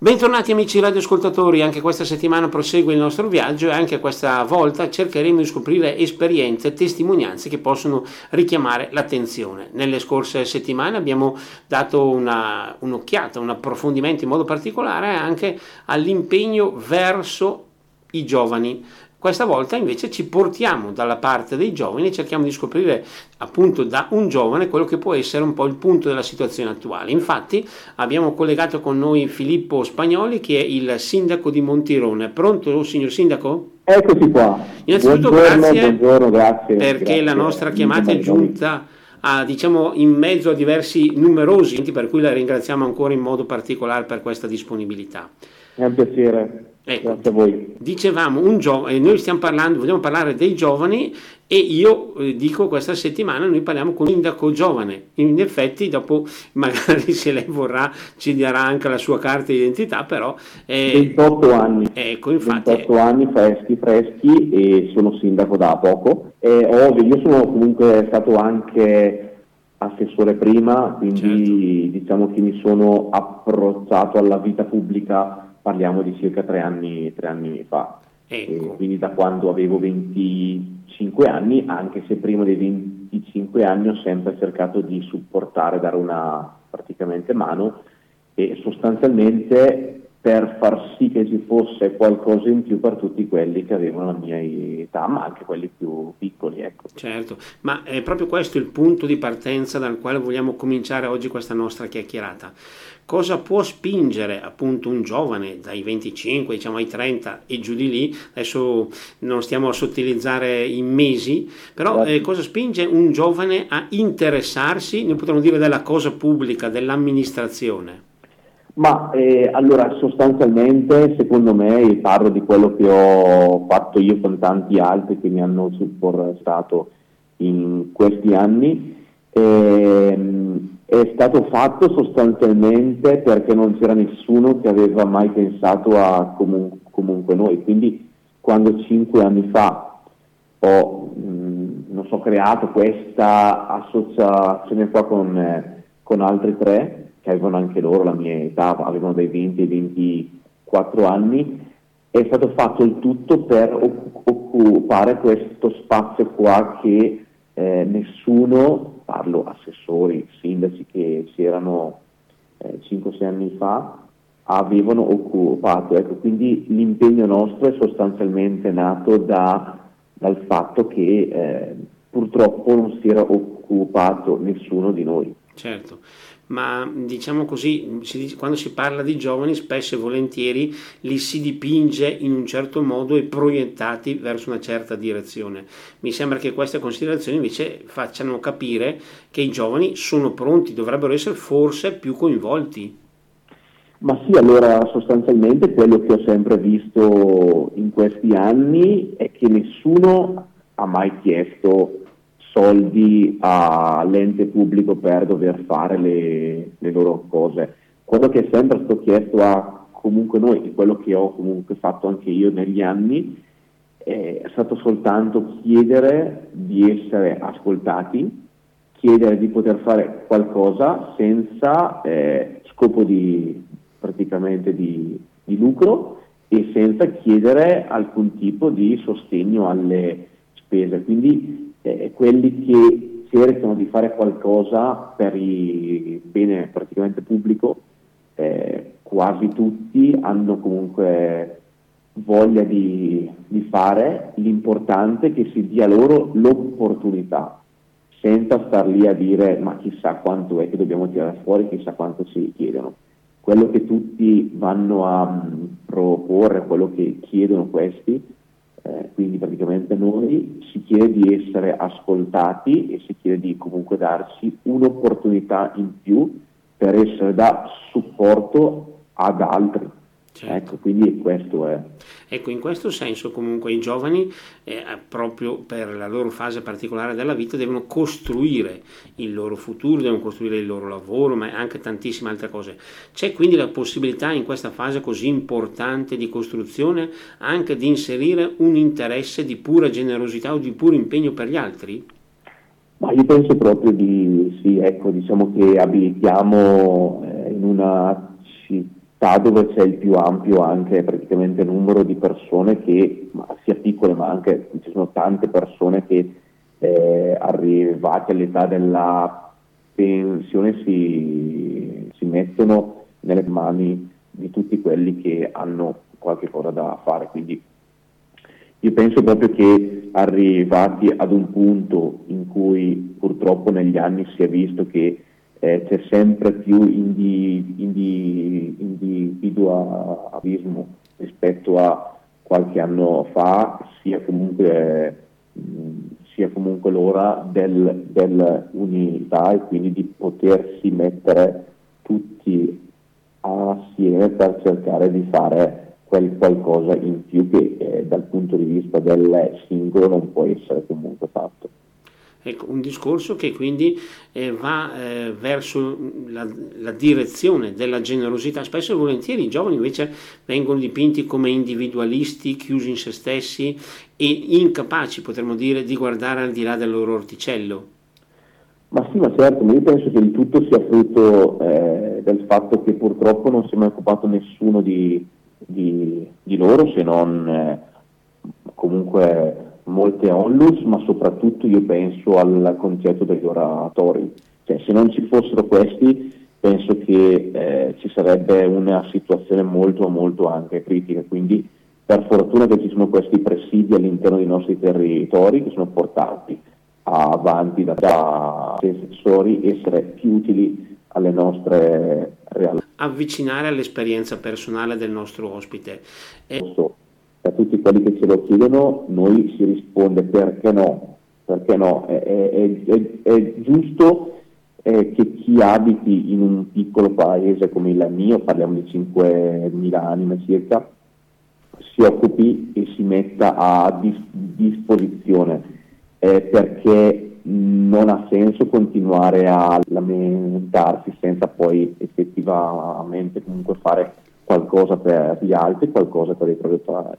Bentornati amici radioascoltatori, anche questa settimana prosegue il nostro viaggio e anche questa volta cercheremo di scoprire esperienze, testimonianze che possono richiamare l'attenzione. Nelle scorse settimane abbiamo dato una, un'occhiata, un approfondimento in modo particolare anche all'impegno verso i giovani, questa volta invece ci portiamo dalla parte dei giovani e cerchiamo di scoprire appunto da un giovane quello che può essere un po' il punto della situazione attuale. Infatti abbiamo collegato con noi Filippo Spagnoli che è il sindaco di Montirone. Pronto signor sindaco? Eccoci qua. Innanzitutto buongiorno, grazie, buongiorno, grazie perché grazie. la nostra chiamata è giunta a, diciamo, in mezzo a diversi numerosi, per cui la ringraziamo ancora in modo particolare per questa disponibilità. È un piacere. Ecco, Grazie a voi. Dicevamo, un gio- eh, noi stiamo parlando, vogliamo parlare dei giovani e io eh, dico questa settimana noi parliamo con un sindaco giovane. In effetti dopo magari se lei vorrà ci darà anche la sua carta di identità, però... Eh, 28 anni. Ecco, infatti... 28 anni freschi, freschi e sono sindaco da poco. E, ovvio, io sono comunque stato anche assessore prima, quindi certo. diciamo che mi sono approcciato alla vita pubblica parliamo di circa tre anni, tre anni fa. Ecco. quindi da quando avevo 25 anni, anche se prima dei 25 anni ho sempre cercato di supportare, dare una praticamente mano e sostanzialmente per far sì che ci fosse qualcosa in più per tutti quelli che avevano la mia età, ma anche quelli più piccoli. Ecco. Certo, ma è proprio questo il punto di partenza dal quale vogliamo cominciare oggi questa nostra chiacchierata. Cosa può spingere appunto un giovane dai 25 diciamo ai 30 e giù di lì, adesso non stiamo a sottilizzare i mesi, però eh, cosa spinge un giovane a interessarsi, noi potremmo dire della cosa pubblica, dell'amministrazione? Ma eh, allora sostanzialmente secondo me parlo di quello che ho fatto io con tanti altri che mi hanno supportato in questi anni. Ehm, è stato fatto sostanzialmente perché non c'era nessuno che aveva mai pensato a comun- comunque noi. Quindi quando cinque anni fa ho mh, so, creato questa associazione qua con, eh, con altri tre, che avevano anche loro la mia età, avevano dai 20 ai 24 anni, è stato fatto il tutto per occupare questo spazio qua che eh, nessuno, parlo assessori, sindaci che c'erano eh, 5-6 anni fa, avevano occupato. Ecco, quindi l'impegno nostro è sostanzialmente nato da, dal fatto che eh, purtroppo non si era occupato nessuno di noi. Certo, ma diciamo così, si, quando si parla di giovani spesso e volentieri li si dipinge in un certo modo e proiettati verso una certa direzione. Mi sembra che queste considerazioni invece facciano capire che i giovani sono pronti, dovrebbero essere forse più coinvolti. Ma sì, allora sostanzialmente quello che ho sempre visto in questi anni è che nessuno ha mai chiesto soldi all'ente pubblico per dover fare le, le loro cose. Quello che è sempre stato chiesto a comunque noi, e quello che ho comunque fatto anche io negli anni, è stato soltanto chiedere di essere ascoltati, chiedere di poter fare qualcosa senza eh, scopo di, praticamente di, di lucro e senza chiedere alcun tipo di sostegno alle spese. Quindi eh, quelli che cercano di fare qualcosa per il bene praticamente pubblico, eh, quasi tutti hanno comunque voglia di, di, fare, l'importante è che si dia loro l'opportunità, senza star lì a dire ma chissà quanto è che dobbiamo tirare fuori, chissà quanto ci chiedono. Quello che tutti vanno a um, proporre, quello che chiedono questi, eh, quindi praticamente noi si chiede di essere ascoltati e si chiede di comunque darci un'opportunità in più per essere da supporto ad altri. Certo. Ecco, quindi questo è. Ecco, in questo senso comunque i giovani, eh, proprio per la loro fase particolare della vita, devono costruire il loro futuro, devono costruire il loro lavoro, ma anche tantissime altre cose. C'è quindi la possibilità in questa fase così importante di costruzione anche di inserire un interesse di pura generosità o di puro impegno per gli altri? Ma io penso proprio di sì, ecco, diciamo che abitiamo eh, in una sta dove c'è il più ampio anche praticamente numero di persone che, sia piccole ma anche ci sono tante persone che eh, arrivate all'età della pensione si, si mettono nelle mani di tutti quelli che hanno qualche cosa da fare. Quindi io penso proprio che arrivati ad un punto in cui purtroppo negli anni si è visto che eh, c'è sempre più indi, indi, individualismo rispetto a qualche anno fa, sia comunque, mh, sia comunque l'ora del, dell'unità e quindi di potersi mettere tutti assieme per cercare di fare quel qualcosa in più che eh, dal punto di vista del singolo non può essere comunque fatto. Ecco, un discorso che quindi eh, va eh, verso la, la, direzione della generosità. Spesso e volentieri i giovani invece vengono dipinti come individualisti, chiusi in se stessi e incapaci, potremmo dire, di guardare al di là del loro orticello. Ma sì, ma certo, io penso che il tutto sia frutto eh, del fatto che purtroppo non si è mai occupato nessuno di, di, di loro se non eh, comunque molte onlus, ma soprattutto io penso al concetto degli oratori. Cioè, se non ci fossero questi, penso che eh, ci sarebbe una situazione molto, molto anche critica. Quindi, per fortuna che ci sono questi presidi all'interno dei nostri territori che sono portati avanti da, da sensori, essere più utili alle nostre realtà. Avvicinare all'esperienza personale del nostro ospite. E a tutti quelli che ce lo chiedono noi si risponde perché no, perché no, è, è, è, è giusto eh, che chi abiti in un piccolo paese come il mio, parliamo di 5.000 anime circa, si occupi e si metta a dis- disposizione. Eh, perché non ha senso continuare a lamentarsi senza poi effettivamente comunque fare qualcosa per gli altri, qualcosa per il proprio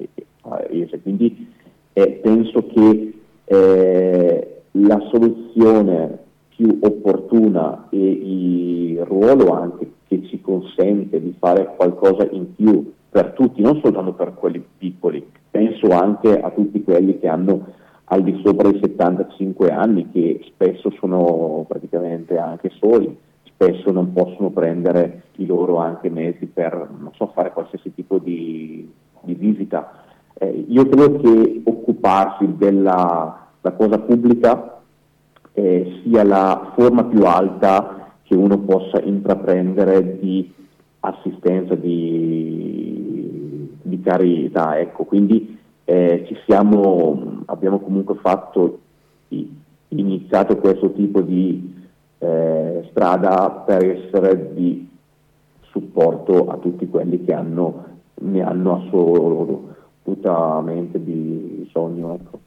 paese. Quindi eh, penso che eh, la soluzione più opportuna e il ruolo anche che ci consente di fare qualcosa in più per tutti, non soltanto per quelli piccoli, penso anche a tutti quelli che hanno al di sopra dei 75 anni, che spesso sono praticamente anche soli, spesso non possono prendere i loro anche mezzi per so, fare qualsiasi tipo di, di visita. Eh, io credo che occuparsi della cosa pubblica eh, sia la forma più alta che uno possa intraprendere di assistenza, di, di carità. Ecco. Quindi eh, siamo, abbiamo comunque fatto, iniziato questo tipo di eh, strada per essere di supporto a tutti quelli che hanno, ne hanno assolutamente bisogno. Ecco.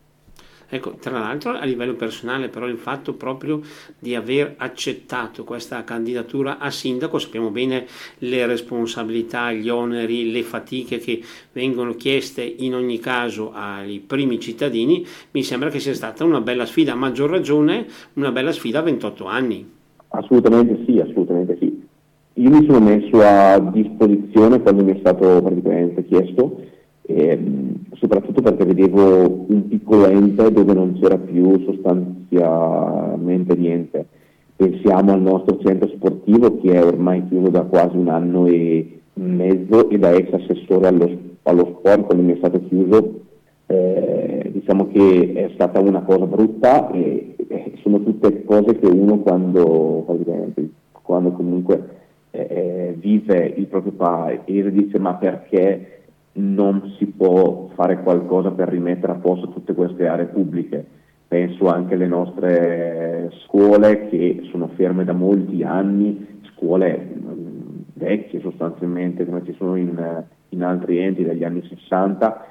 Ecco, tra l'altro a livello personale però il fatto proprio di aver accettato questa candidatura a sindaco, sappiamo bene le responsabilità, gli oneri, le fatiche che vengono chieste in ogni caso ai primi cittadini, mi sembra che sia stata una bella sfida, a maggior ragione una bella sfida a 28 anni. Assolutamente sì, assolutamente sì. Io mi sono messo a disposizione quando mi è stato praticamente chiesto eh, soprattutto perché vedevo un piccolo ente dove non c'era più sostanzialmente niente. Pensiamo al nostro centro sportivo che è ormai chiuso da quasi un anno e mezzo e da ex assessore allo, allo sport quando mi è stato chiuso eh, diciamo che è stata una cosa brutta e, e sono tutte cose che uno quando, quando comunque eh, eh, vive il proprio paese dice ma perché non si può fare qualcosa per rimettere a posto tutte queste aree pubbliche. Penso anche alle nostre scuole che sono ferme da molti anni, scuole vecchie sostanzialmente come ci sono in, in altri enti degli anni 60,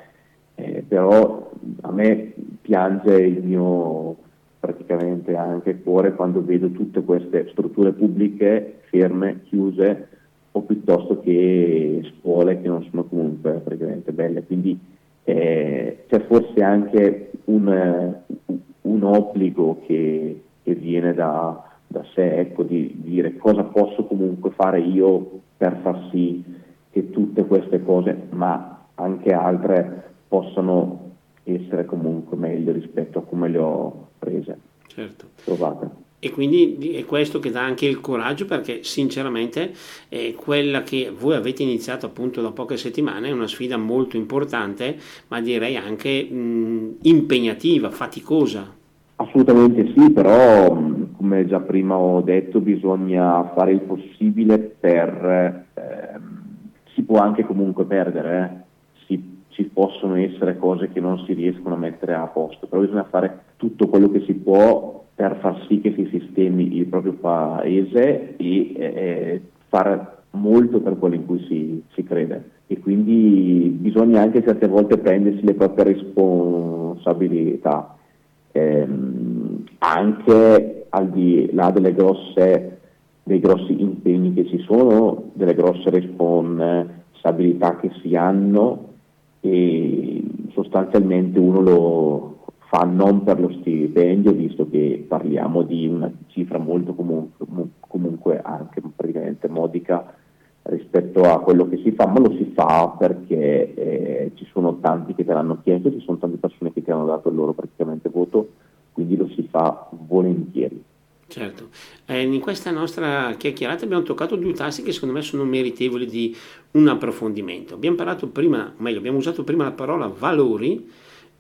eh, però a me piange il mio praticamente anche cuore quando vedo tutte queste strutture pubbliche ferme, chiuse, o piuttosto che scuole che non sono comunque praticamente belle. Quindi eh, c'è forse anche un, un obbligo che, che viene da, da sé, ecco, di, di dire cosa posso comunque fare io per far sì che tutte queste cose, ma anche altre, possano essere comunque meglio rispetto a come le ho prese, certo. trovate. E quindi è questo che dà anche il coraggio perché sinceramente è quella che voi avete iniziato appunto da poche settimane è una sfida molto importante, ma direi anche mh, impegnativa, faticosa. Assolutamente sì, però come già prima ho detto bisogna fare il possibile per... Ehm, si può anche comunque perdere, eh? si, ci possono essere cose che non si riescono a mettere a posto, però bisogna fare tutto quello che si può per far sì che si sistemi il proprio paese e eh, fare molto per quello in cui si, si, crede. E quindi bisogna anche certe volte prendersi le proprie responsabilità. Ehm, anche al di là grosse, dei grossi impegni che ci sono delle grosse responsabilità che si hanno e sostanzialmente uno lo, fa non per lo stipendio, visto che parliamo di una cifra molto comunque, comunque anche praticamente modica rispetto a quello che si fa, ma lo si fa perché eh, ci sono tanti che te l'hanno chiesto, ci sono tante persone che ti hanno dato il loro praticamente voto, quindi lo si fa volentieri. Certo, eh, in questa nostra chiacchierata abbiamo toccato due tassi che secondo me sono meritevoli di un approfondimento. Abbiamo parlato prima, o meglio, abbiamo usato prima la parola valori,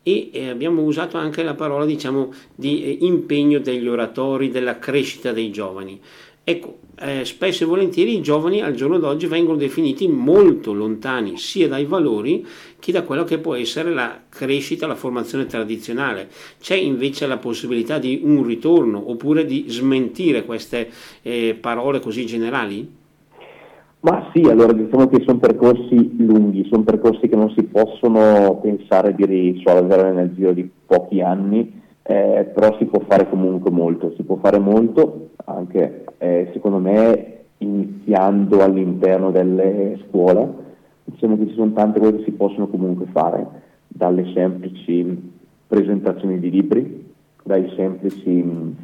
e eh, abbiamo usato anche la parola diciamo di eh, impegno degli oratori, della crescita dei giovani. Ecco, eh, spesso e volentieri i giovani al giorno d'oggi vengono definiti molto lontani sia dai valori che da quello che può essere la crescita, la formazione tradizionale. C'è invece la possibilità di un ritorno oppure di smentire queste eh, parole così generali? Ma sì, allora diciamo che sono percorsi lunghi, sono percorsi che non si possono pensare di risolvere nel giro di pochi anni, eh, però si può fare comunque molto, si può fare molto anche eh, secondo me iniziando all'interno delle scuole, diciamo che ci sono tante cose che si possono comunque fare, dalle semplici presentazioni di libri, dai semplici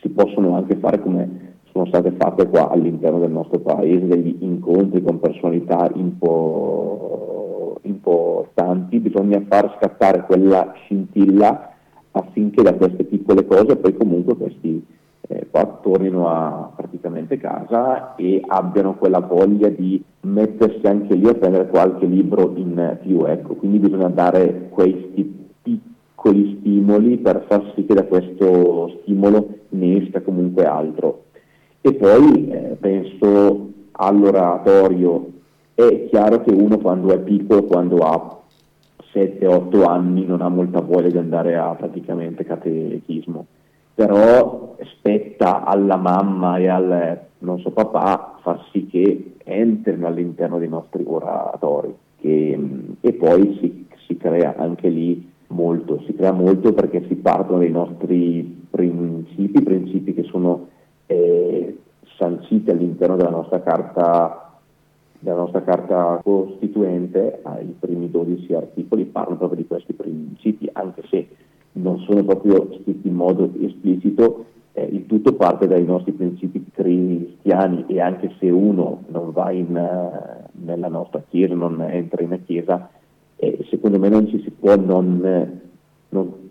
si possono anche fare come sono state fatte qua all'interno del nostro paese degli incontri con personalità impo- importanti, bisogna far scattare quella scintilla affinché da queste piccole cose poi comunque questi eh, qua tornino a praticamente casa e abbiano quella voglia di mettersi anche lì a prendere qualche libro in più. Ecco. Quindi bisogna dare questi piccoli stimoli per far sì che da questo stimolo ne esca comunque altro. E poi eh, penso all'oratorio, è chiaro che uno quando è piccolo, quando ha 7-8 anni, non ha molta voglia di andare a praticamente catechismo, però spetta alla mamma e al nostro papà far sì che entrino all'interno dei nostri oratori che, e poi si, si crea anche lì molto, si crea molto perché si partono dei nostri principi, principi che sono eh, sancite all'interno della nostra carta della nostra carta costituente, i primi 12 articoli parlano proprio di questi principi, anche se non sono proprio scritti in modo esplicito, eh, il tutto parte dai nostri principi cristiani e anche se uno non va in, uh, nella nostra chiesa, non entra in una chiesa, eh, secondo me non ci si può non, non,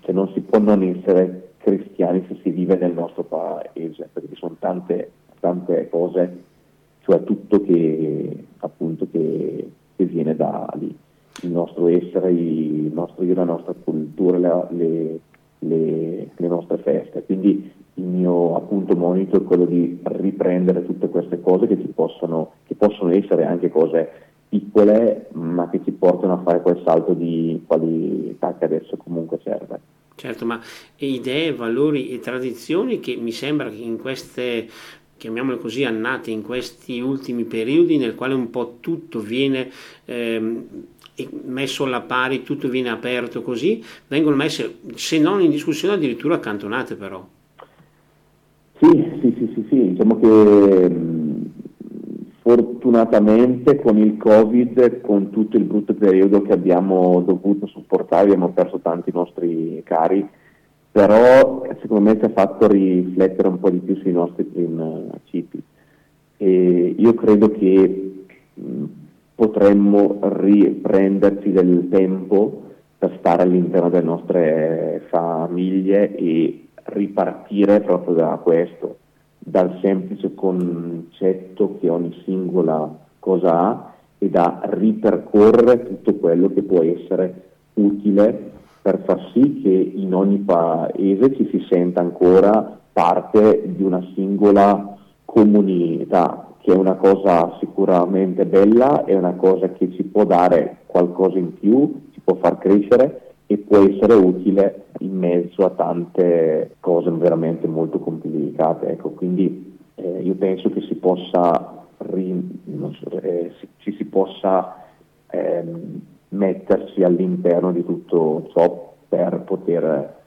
cioè non si può non essere cristiani se si vive nel nostro paese, perché ci sono tante, tante cose, cioè tutto che, appunto, che, che viene da lì, il nostro essere, il nostro la nostra cultura, le, le, le nostre feste. Quindi il mio appunto monito è quello di riprendere tutte queste cose che, possono, che possono essere anche cose piccole, ma che ci portano a fare quel salto di qualità che adesso comunque serve. Certo, ma idee, valori e tradizioni che mi sembra che in queste, chiamiamole così, annate, in questi ultimi periodi nel quale un po' tutto viene ehm, messo alla pari, tutto viene aperto così, vengono messe, se non in discussione, addirittura accantonate però. Sì, sì, sì, sì, sì. diciamo che fortunatamente con il Covid, con tutto il brutto periodo che abbiamo dovuto supportare, abbiamo perso tanti nostri cari, però secondo me ci ha fatto riflettere un po' di più sui nostri principi. E io credo che potremmo riprenderci del tempo per stare all'interno delle nostre famiglie e ripartire proprio da questo, dal semplice concetto che ogni singola cosa ha e da ripercorrere tutto quello che può essere utile per far sì che in ogni paese ci si senta ancora parte di una singola comunità, che è una cosa sicuramente bella, è una cosa che ci può dare qualcosa in più, ci può far crescere e può essere utile in mezzo a tante cose veramente molto complicate. Ecco, quindi eh, io penso che si possa, so, eh, ci si possa ehm, mettersi all'interno di tutto ciò per poter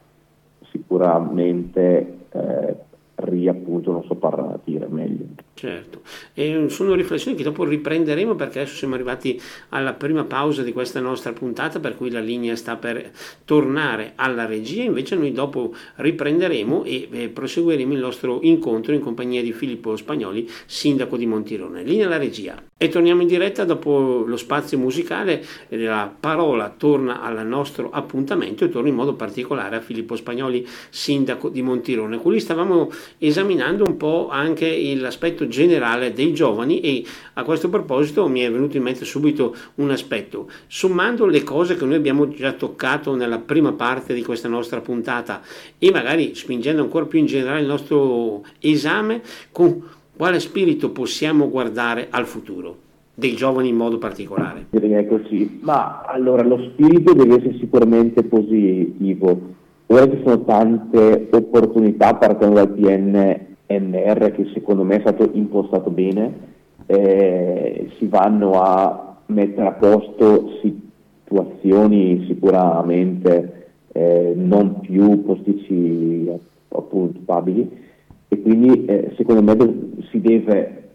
sicuramente eh, ri appunto non so partire meglio. Certo, e sono riflessioni che dopo riprenderemo perché adesso siamo arrivati alla prima pausa di questa nostra puntata per cui la linea sta per tornare alla regia, invece noi dopo riprenderemo e eh, proseguiremo il nostro incontro in compagnia di Filippo Spagnoli, sindaco di Montirone. Linea alla regia. E torniamo in diretta dopo lo spazio musicale, la parola torna al nostro appuntamento e torna in modo particolare a Filippo Spagnoli, sindaco di Montirone. Lui stavamo esaminando un po' anche l'aspetto generale dei giovani e a questo proposito mi è venuto in mente subito un aspetto. Sommando le cose che noi abbiamo già toccato nella prima parte di questa nostra puntata e magari spingendo ancora più in generale il nostro esame, con quale spirito possiamo guardare al futuro? Dei giovani in modo particolare. Direi così, ma allora lo spirito deve essere sicuramente positivo. Ora ci sono tante opportunità partendo dal PNNR che secondo me è stato impostato bene, eh, si vanno a mettere a posto situazioni sicuramente eh, non più posticci appunto probabili. E quindi eh, secondo me si, deve,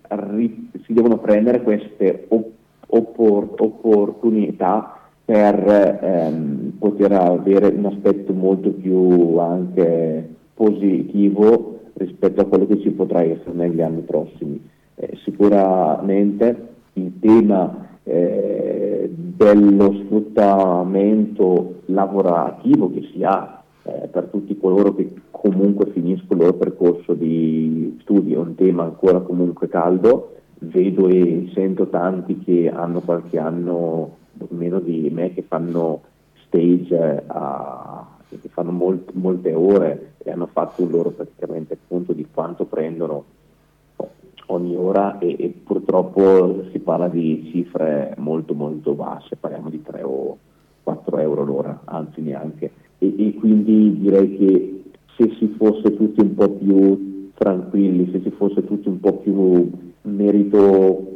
si, devono prendere queste op- oppor- opportunità per ehm, poter avere un aspetto molto più anche positivo rispetto a quello che ci potrà essere negli anni prossimi. Eh, sicuramente il tema eh, dello sfruttamento lavorativo che si ha eh, per tutti coloro che comunque finiscono il loro percorso di studi, è un tema ancora comunque caldo, vedo e sento tanti che hanno qualche anno meno di me che fanno stage a, che fanno molt, molte ore e hanno fatto un loro praticamente appunto di quanto prendono ogni ora e, e, purtroppo si parla di cifre molto molto basse, parliamo di 3 o 4 euro l'ora, anzi neanche. E, e quindi direi che se si fosse tutti un po' più tranquilli, se si fosse tutti un po' più merito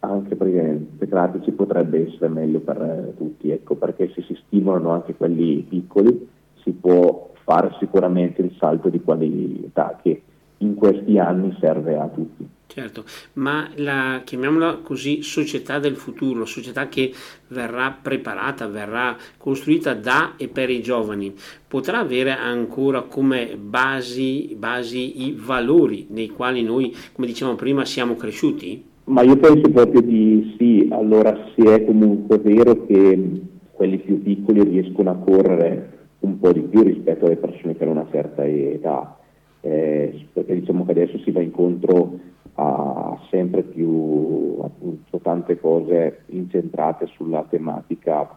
anche pratici potrebbe essere meglio per tutti, ecco, perché se si stimolano anche quelli piccoli si può fare sicuramente il salto di qualità che in questi anni serve a tutti. Certo, ma la, chiamiamola così, società del futuro, società che verrà preparata, verrà costruita da e per i giovani, potrà avere ancora come basi, basi i valori nei quali noi, come dicevamo prima, siamo cresciuti? Ma io penso proprio di sì, allora se è comunque vero che quelli più piccoli riescono a correre un po' di più rispetto alle persone che hanno una certa età, eh, perché diciamo che adesso si va incontro a sempre più appunto, tante cose incentrate sulla tematica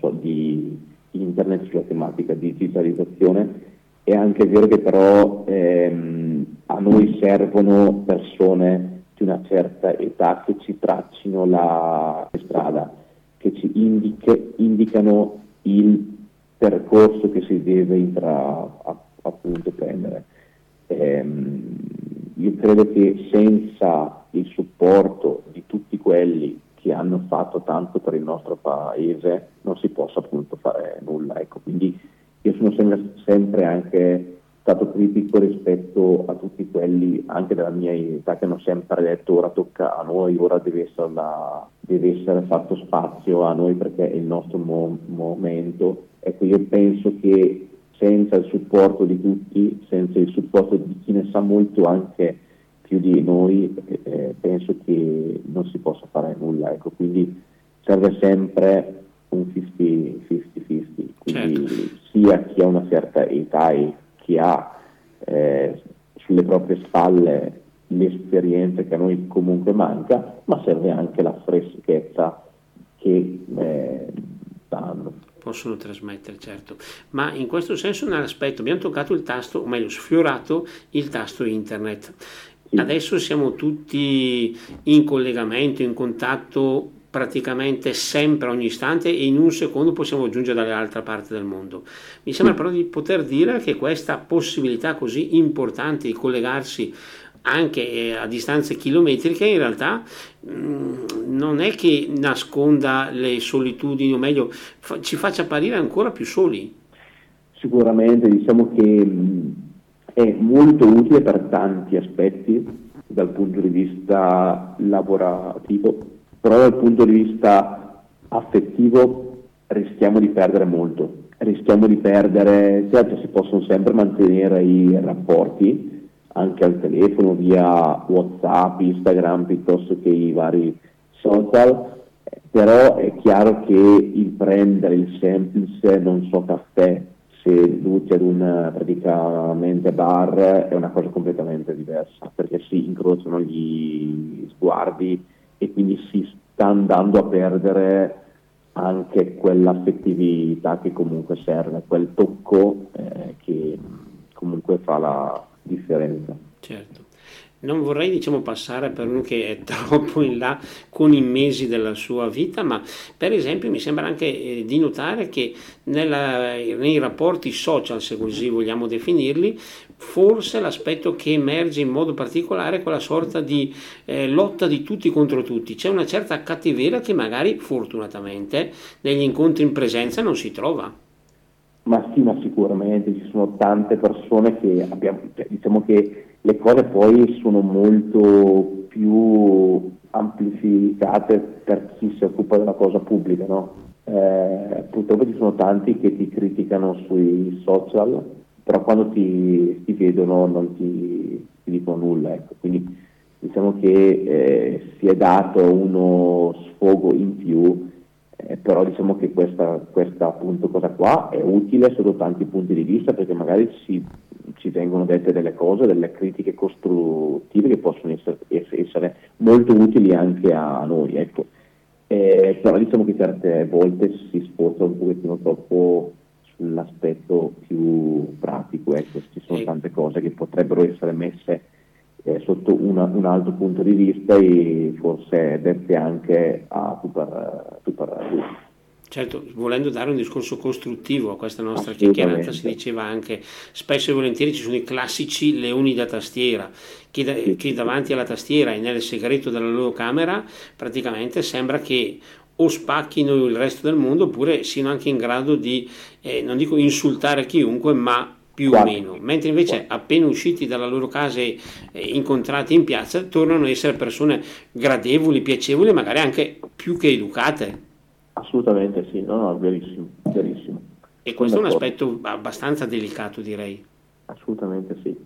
so, di internet, sulla tematica di digitalizzazione. È anche vero che però ehm, a noi servono persone di una certa età che ci traccino la strada, che ci indiche, indicano il percorso che si deve intra, appunto prendere. Ehm, io credo che senza il supporto di tutti quelli che hanno fatto tanto per il nostro paese non si possa appunto fare nulla. Ecco, quindi io sono sempre, sempre anche stato critico rispetto a tutti quelli anche della mia età che hanno sempre detto ora tocca a noi, ora deve essere, la, deve essere fatto spazio a noi perché è il nostro mo- momento. Ecco, io penso che senza il supporto di tutti, senza il supporto di chi ne sa molto anche più di noi, eh, penso che non si possa fare nulla. Ecco, quindi serve sempre un 50-50, quindi certo. sia chi ha una certa età e chi ha eh, sulle proprie spalle l'esperienza che a noi comunque manca, ma serve anche la freschezza che eh, danno. Possono trasmettere, certo. Ma in questo senso, nell'aspetto, abbiamo toccato il tasto, o meglio, sfiorato il tasto internet. Adesso siamo tutti in collegamento, in contatto praticamente sempre, ogni istante e in un secondo possiamo giungere dall'altra parte del mondo. Mi sembra però di poter dire che questa possibilità così importante di collegarsi anche eh, a distanze chilometriche in realtà mm, non è che nasconda le solitudini o meglio ci faccia apparire ancora più soli. Sicuramente diciamo che mm, è molto utile per tanti aspetti dal punto di vista lavorativo, però dal punto di vista affettivo rischiamo di perdere molto, rischiamo di perdere, certo si possono sempre mantenere i rapporti, anche al telefono via Whatsapp, Instagram piuttosto che i vari social, però è chiaro che il prendere il semplice, non so, caffè seduti ad un praticamente bar è una cosa completamente diversa perché si incrociano gli sguardi e quindi si sta andando a perdere anche quell'affettività che comunque serve, quel tocco eh, che comunque fa la, differenza. Certo. Non vorrei diciamo, passare per uno che è troppo in là con i mesi della sua vita, ma per esempio mi sembra anche eh, di notare che nella, nei rapporti social, se così vogliamo definirli, forse l'aspetto che emerge in modo particolare è quella sorta di eh, lotta di tutti contro tutti. C'è una certa cattiveria che magari fortunatamente negli incontri in presenza non si trova. Ma sì, ma sicuramente ci sono tante persone che abbiamo, cioè, diciamo che le cose poi sono molto più amplificate per chi si occupa della cosa pubblica, no? eh, purtroppo ci sono tanti che ti criticano sui social, però quando ti, ti vedono non ti, ti, dicono nulla. Ecco. Quindi diciamo che eh, si è dato uno sfogo in più eh, però diciamo che questa, questa appunto cosa qua è utile sotto tanti punti di vista perché magari ci, ci vengono dette delle cose, delle critiche costruttive che possono essere, essere molto utili anche a noi. Ecco. Eh, però diciamo che certe volte si sposta un pochettino troppo sull'aspetto più pratico, ecco. ci sono tante cose che potrebbero essere messe eh, sotto una, un altro punto di vista e forse dette anche a tu per Certo, volendo dare un discorso costruttivo a questa nostra chiacchierata, si diceva anche spesso e volentieri ci sono i classici leoni da tastiera, che, da, che davanti alla tastiera e nel segreto della loro camera praticamente sembra che o spacchino il resto del mondo oppure siano anche in grado di, eh, non dico insultare chiunque, ma più o meno, mentre invece appena usciti dalla loro casa e incontrati in piazza tornano ad essere persone gradevoli, piacevoli magari anche più che educate. Assolutamente sì, no, no, verissimo, verissimo. E questo è un aspetto abbastanza delicato direi. Assolutamente sì.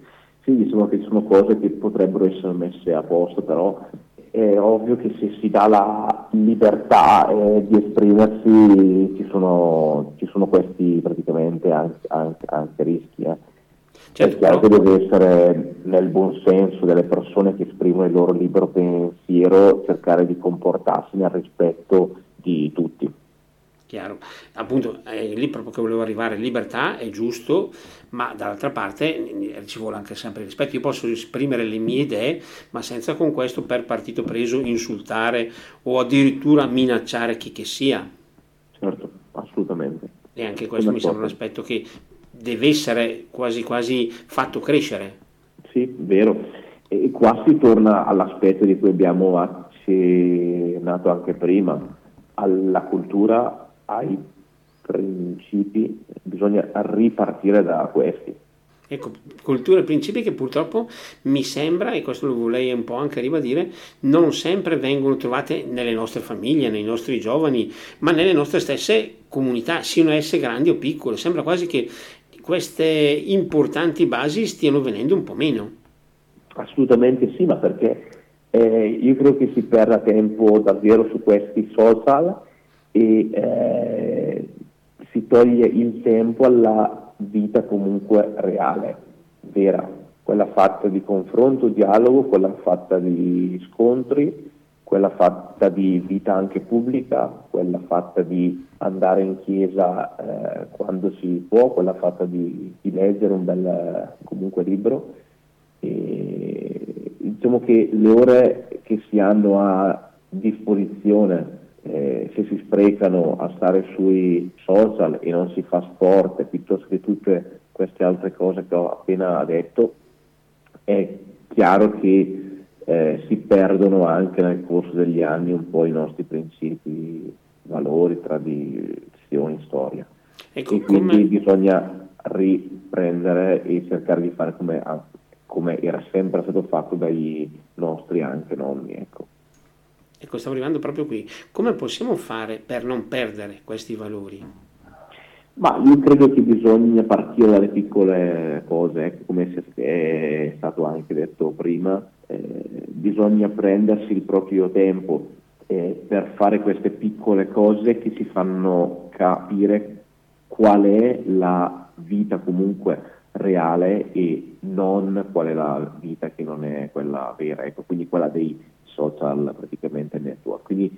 Sì, diciamo che ci sono cose che potrebbero essere messe a posto, però è ovvio che se si dà la libertà eh, di esprimersi ci sono, ci sono questi praticamente anche, anche, anche rischi. Eh. Certo, è chiaro che deve essere nel buon senso delle persone che esprimono il loro libero pensiero cercare di comportarsi nel rispetto di tutti chiaro. Appunto, è lì proprio che volevo arrivare, libertà è giusto, ma dall'altra parte ci vuole anche sempre rispetto. Io posso esprimere le mie idee, ma senza con questo per partito preso insultare o addirittura minacciare chi che sia. Certo, assolutamente. E anche questo Come mi sembra un aspetto che deve essere quasi quasi fatto crescere. Sì, vero. E qua si torna all'aspetto di cui abbiamo accennato anche prima, alla cultura ai principi, bisogna ripartire da questi. Ecco, culture e principi che purtroppo mi sembra, e questo lo vorrei un po' anche ribadire, non sempre vengono trovate nelle nostre famiglie, nei nostri giovani, ma nelle nostre stesse comunità, siano esse grandi o piccole. Sembra quasi che queste importanti basi stiano venendo un po' meno. Assolutamente sì, ma perché eh, io credo che si perda tempo davvero su questi social e eh, si toglie il tempo alla vita comunque reale, vera, quella fatta di confronto, dialogo, quella fatta di scontri, quella fatta di vita anche pubblica, quella fatta di andare in chiesa eh, quando si può, quella fatta di, di leggere un bel comunque libro. E, diciamo che le ore che si hanno a disposizione eh, se si sprecano a stare sui social e non si fa sport piuttosto che tutte queste altre cose che ho appena detto, è chiaro che eh, si perdono anche nel corso degli anni un po' i nostri principi, valori, tradizioni, storia. Ecco, e quindi come... bisogna riprendere e cercare di fare come, come, era sempre stato fatto dai nostri anche nonni. Ecco. Ecco, stavo arrivando proprio qui. Come possiamo fare per non perdere questi valori? Ma io credo che bisogna partire dalle piccole cose, ecco, come è stato anche detto prima, eh, bisogna prendersi il proprio tempo eh, per fare queste piccole cose che ci fanno capire qual è la vita comunque reale e non qual è la vita che non è quella vera, ecco, quindi quella dei social praticamente network. Quindi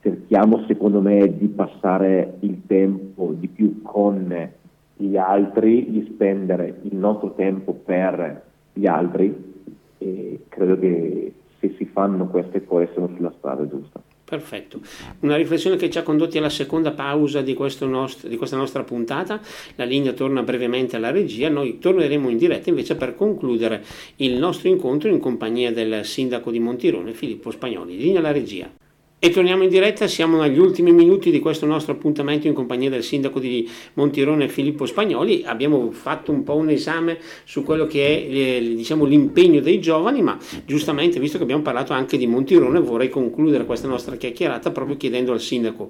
cerchiamo secondo me di passare il tempo di più con gli altri, di spendere il nostro tempo per gli altri e credo che se si fanno queste cose siamo sulla strada giusta. Perfetto, una riflessione che ci ha condotti alla seconda pausa di, nostro, di, questa nostra puntata, la linea torna brevemente alla regia, noi torneremo in diretta invece per concludere il nostro incontro in compagnia del sindaco di Montirone Filippo Spagnoli. Linea alla regia. E torniamo in diretta, siamo agli ultimi minuti di questo nostro appuntamento in compagnia del sindaco di Montirone Filippo Spagnoli. Abbiamo fatto un po' un esame su quello che è eh, diciamo, l'impegno dei giovani, ma giustamente, visto che abbiamo parlato anche di Montirone, vorrei concludere questa nostra chiacchierata proprio chiedendo al sindaco.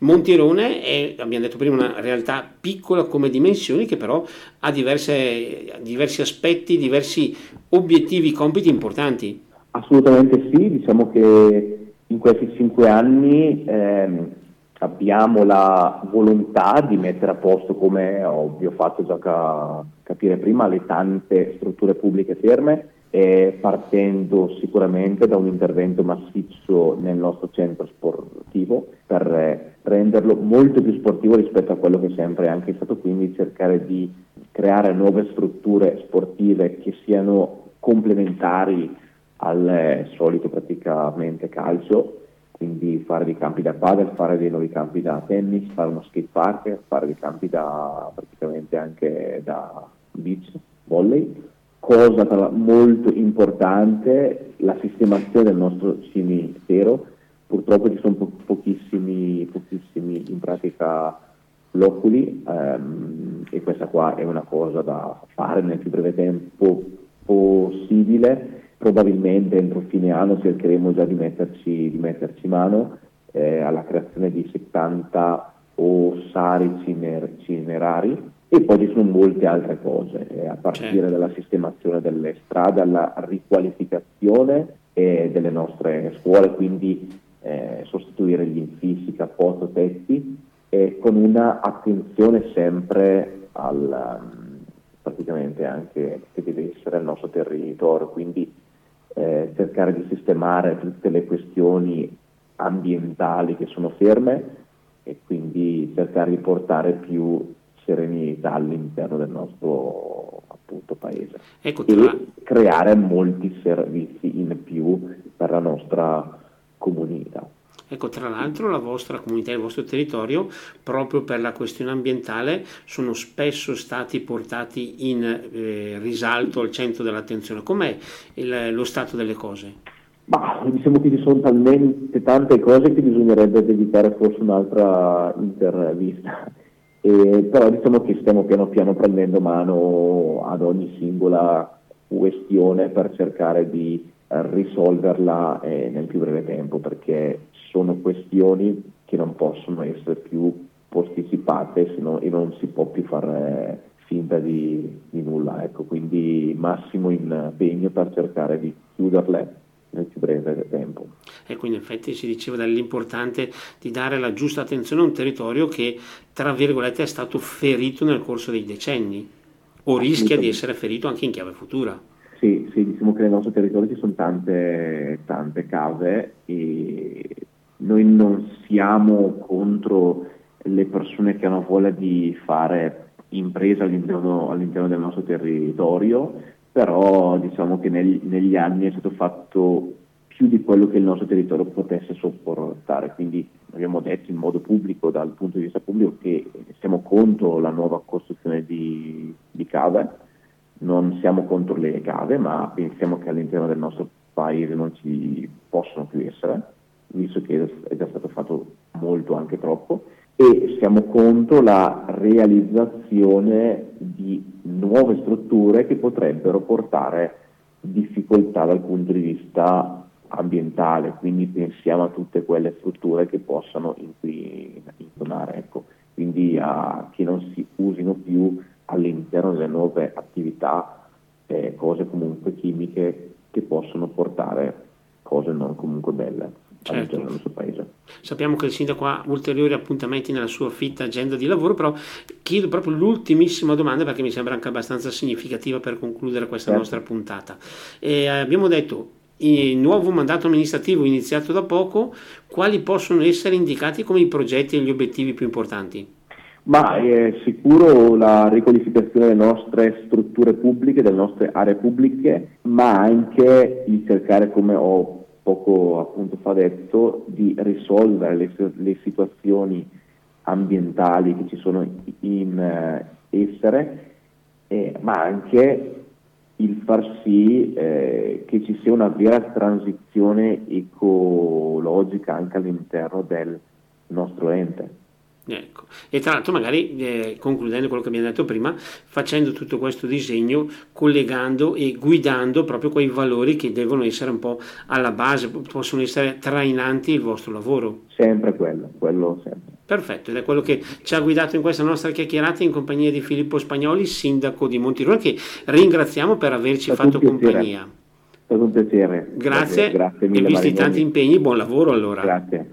Montirone è, abbiamo detto prima, una realtà piccola come dimensioni che però ha diverse, diversi aspetti, diversi obiettivi, compiti importanti. Assolutamente sì, diciamo che in questi cinque anni ehm, abbiamo la volontà di mettere a posto, come vi ho fatto già ca- capire prima, le tante strutture pubbliche ferme, eh, partendo sicuramente da un intervento massiccio nel nostro centro sportivo per eh, renderlo molto più sportivo rispetto a quello che sempre è anche stato, quindi cercare di creare nuove strutture sportive che siano complementari al solito praticamente calcio, quindi fare dei campi da padel, fare dei nuovi campi da tennis, fare uno skate park, fare dei campi da praticamente anche da beach, volley. Cosa molto importante, la sistemazione del nostro cimitero, purtroppo ci sono po- pochissimi, pochissimi in pratica loculi ehm, e questa qua è una cosa da fare nel più breve tempo possibile probabilmente entro fine anno cercheremo già di metterci, di metterci mano eh, alla creazione di 70 ossari ciner, cinerari e poi ci sono molte altre cose, eh, a partire certo. dalla sistemazione delle strade alla riqualificazione eh, delle nostre scuole, quindi eh, sostituire gli infissi, cappotto, tetti, con una attenzione sempre al, praticamente anche che deve essere il nostro territorio, quindi eh, cercare di sistemare tutte le questioni ambientali che sono ferme e quindi cercare di portare più serenità all'interno del nostro appunto, paese ecco, e creare molti servizi in più per la nostra comunità. Ecco, tra l'altro la vostra comunità il vostro territorio, proprio per la questione ambientale, sono spesso stati portati in eh, risalto al centro dell'attenzione. Com'è il, lo stato delle cose? Ma diciamo che ci sono talmente tante cose che bisognerebbe dedicare forse un'altra intervista. E, però diciamo che stiamo piano piano prendendo mano ad ogni singola questione per cercare di risolverla eh, nel più breve tempo perché sono questioni che non possono essere più posticipate no, e non si può più far eh, finta di, di nulla, ecco, quindi massimo impegno per cercare di chiuderle nel più breve tempo. Ecco, in effetti si diceva dell'importante di dare la giusta attenzione a un territorio che, tra virgolette, è stato ferito nel corso dei decenni o rischia di essere ferito anche in chiave futura. Sì, sì, diciamo che nel nostro territorio ci sono tante, tante case e noi non siamo contro le persone che hanno voglia di fare impresa all'interno, all'interno del nostro territorio, però diciamo che nel, negli anni è stato fatto più di quello che il nostro territorio potesse sopportare, quindi abbiamo detto in modo pubblico, dal punto di vista pubblico, che siamo contro la nuova costruzione di, di cave, non siamo contro le cave, ma pensiamo che all'interno del nostro paese non ci possono più essere, visto che è già stato fatto molto, anche troppo, e siamo contro la realizzazione di nuove strutture che potrebbero portare difficoltà dal punto di vista ambientale, quindi pensiamo a tutte quelle strutture che possano inquinare, ecco. quindi a, che non si usino più all'interno delle nuove attività eh, cose comunque chimiche che possono portare cose non comunque belle certo. del nostro paese. Sappiamo che il sindaco ha ulteriori appuntamenti nella sua fitta agenda di lavoro, però chiedo proprio l'ultimissima domanda perché mi sembra anche abbastanza significativa per concludere questa certo. nostra puntata. E abbiamo detto il nuovo mandato amministrativo iniziato da poco, quali possono essere indicati come i progetti e gli obiettivi più importanti? Ma è sicuro la riqualificazione delle nostre strutture pubbliche, delle nostre aree pubbliche, ma anche il cercare, come ho poco appunto fa detto, di risolvere le, le situazioni ambientali che ci sono in eh, essere, eh, ma anche il far sì eh, che ci sia una vera transizione ecologica anche all'interno del nostro ente. Ecco. E tra l'altro magari eh, concludendo quello che abbiamo detto prima, facendo tutto questo disegno, collegando e guidando proprio quei valori che devono essere un po' alla base, possono essere trainanti il vostro lavoro. Sempre quello, quello sempre. Perfetto, ed è quello che ci ha guidato in questa nostra chiacchierata in compagnia di Filippo Spagnoli, sindaco di Montirone, che ringraziamo per averci fatto compagnia. È stato un piacere. Grazie, grazie mille, e visti tanti impegni, buon lavoro allora. Grazie,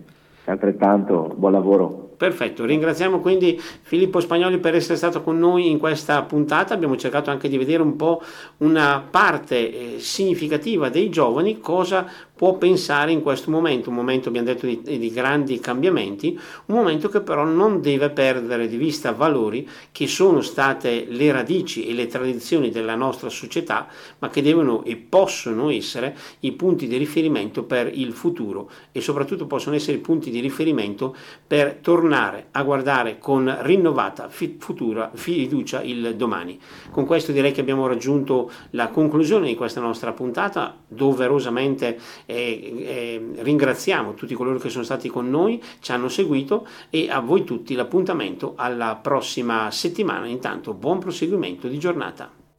altrettanto, buon lavoro. Perfetto, ringraziamo quindi Filippo Spagnoli per essere stato con noi in questa puntata, abbiamo cercato anche di vedere un po' una parte eh, significativa dei giovani, cosa può pensare in questo momento, un momento abbiamo detto di, di, grandi cambiamenti, un momento che però non deve perdere di vista valori che sono state le radici e le tradizioni della nostra società, ma che devono e possono essere i punti di riferimento per il futuro e soprattutto possono essere i punti di riferimento per tornare a guardare con rinnovata futura fiducia il domani. Con questo direi che abbiamo raggiunto la conclusione di questa nostra puntata, doverosamente eh, ringraziamo tutti coloro che sono stati con noi, ci hanno seguito e a voi tutti l'appuntamento alla prossima settimana. Intanto buon proseguimento di giornata.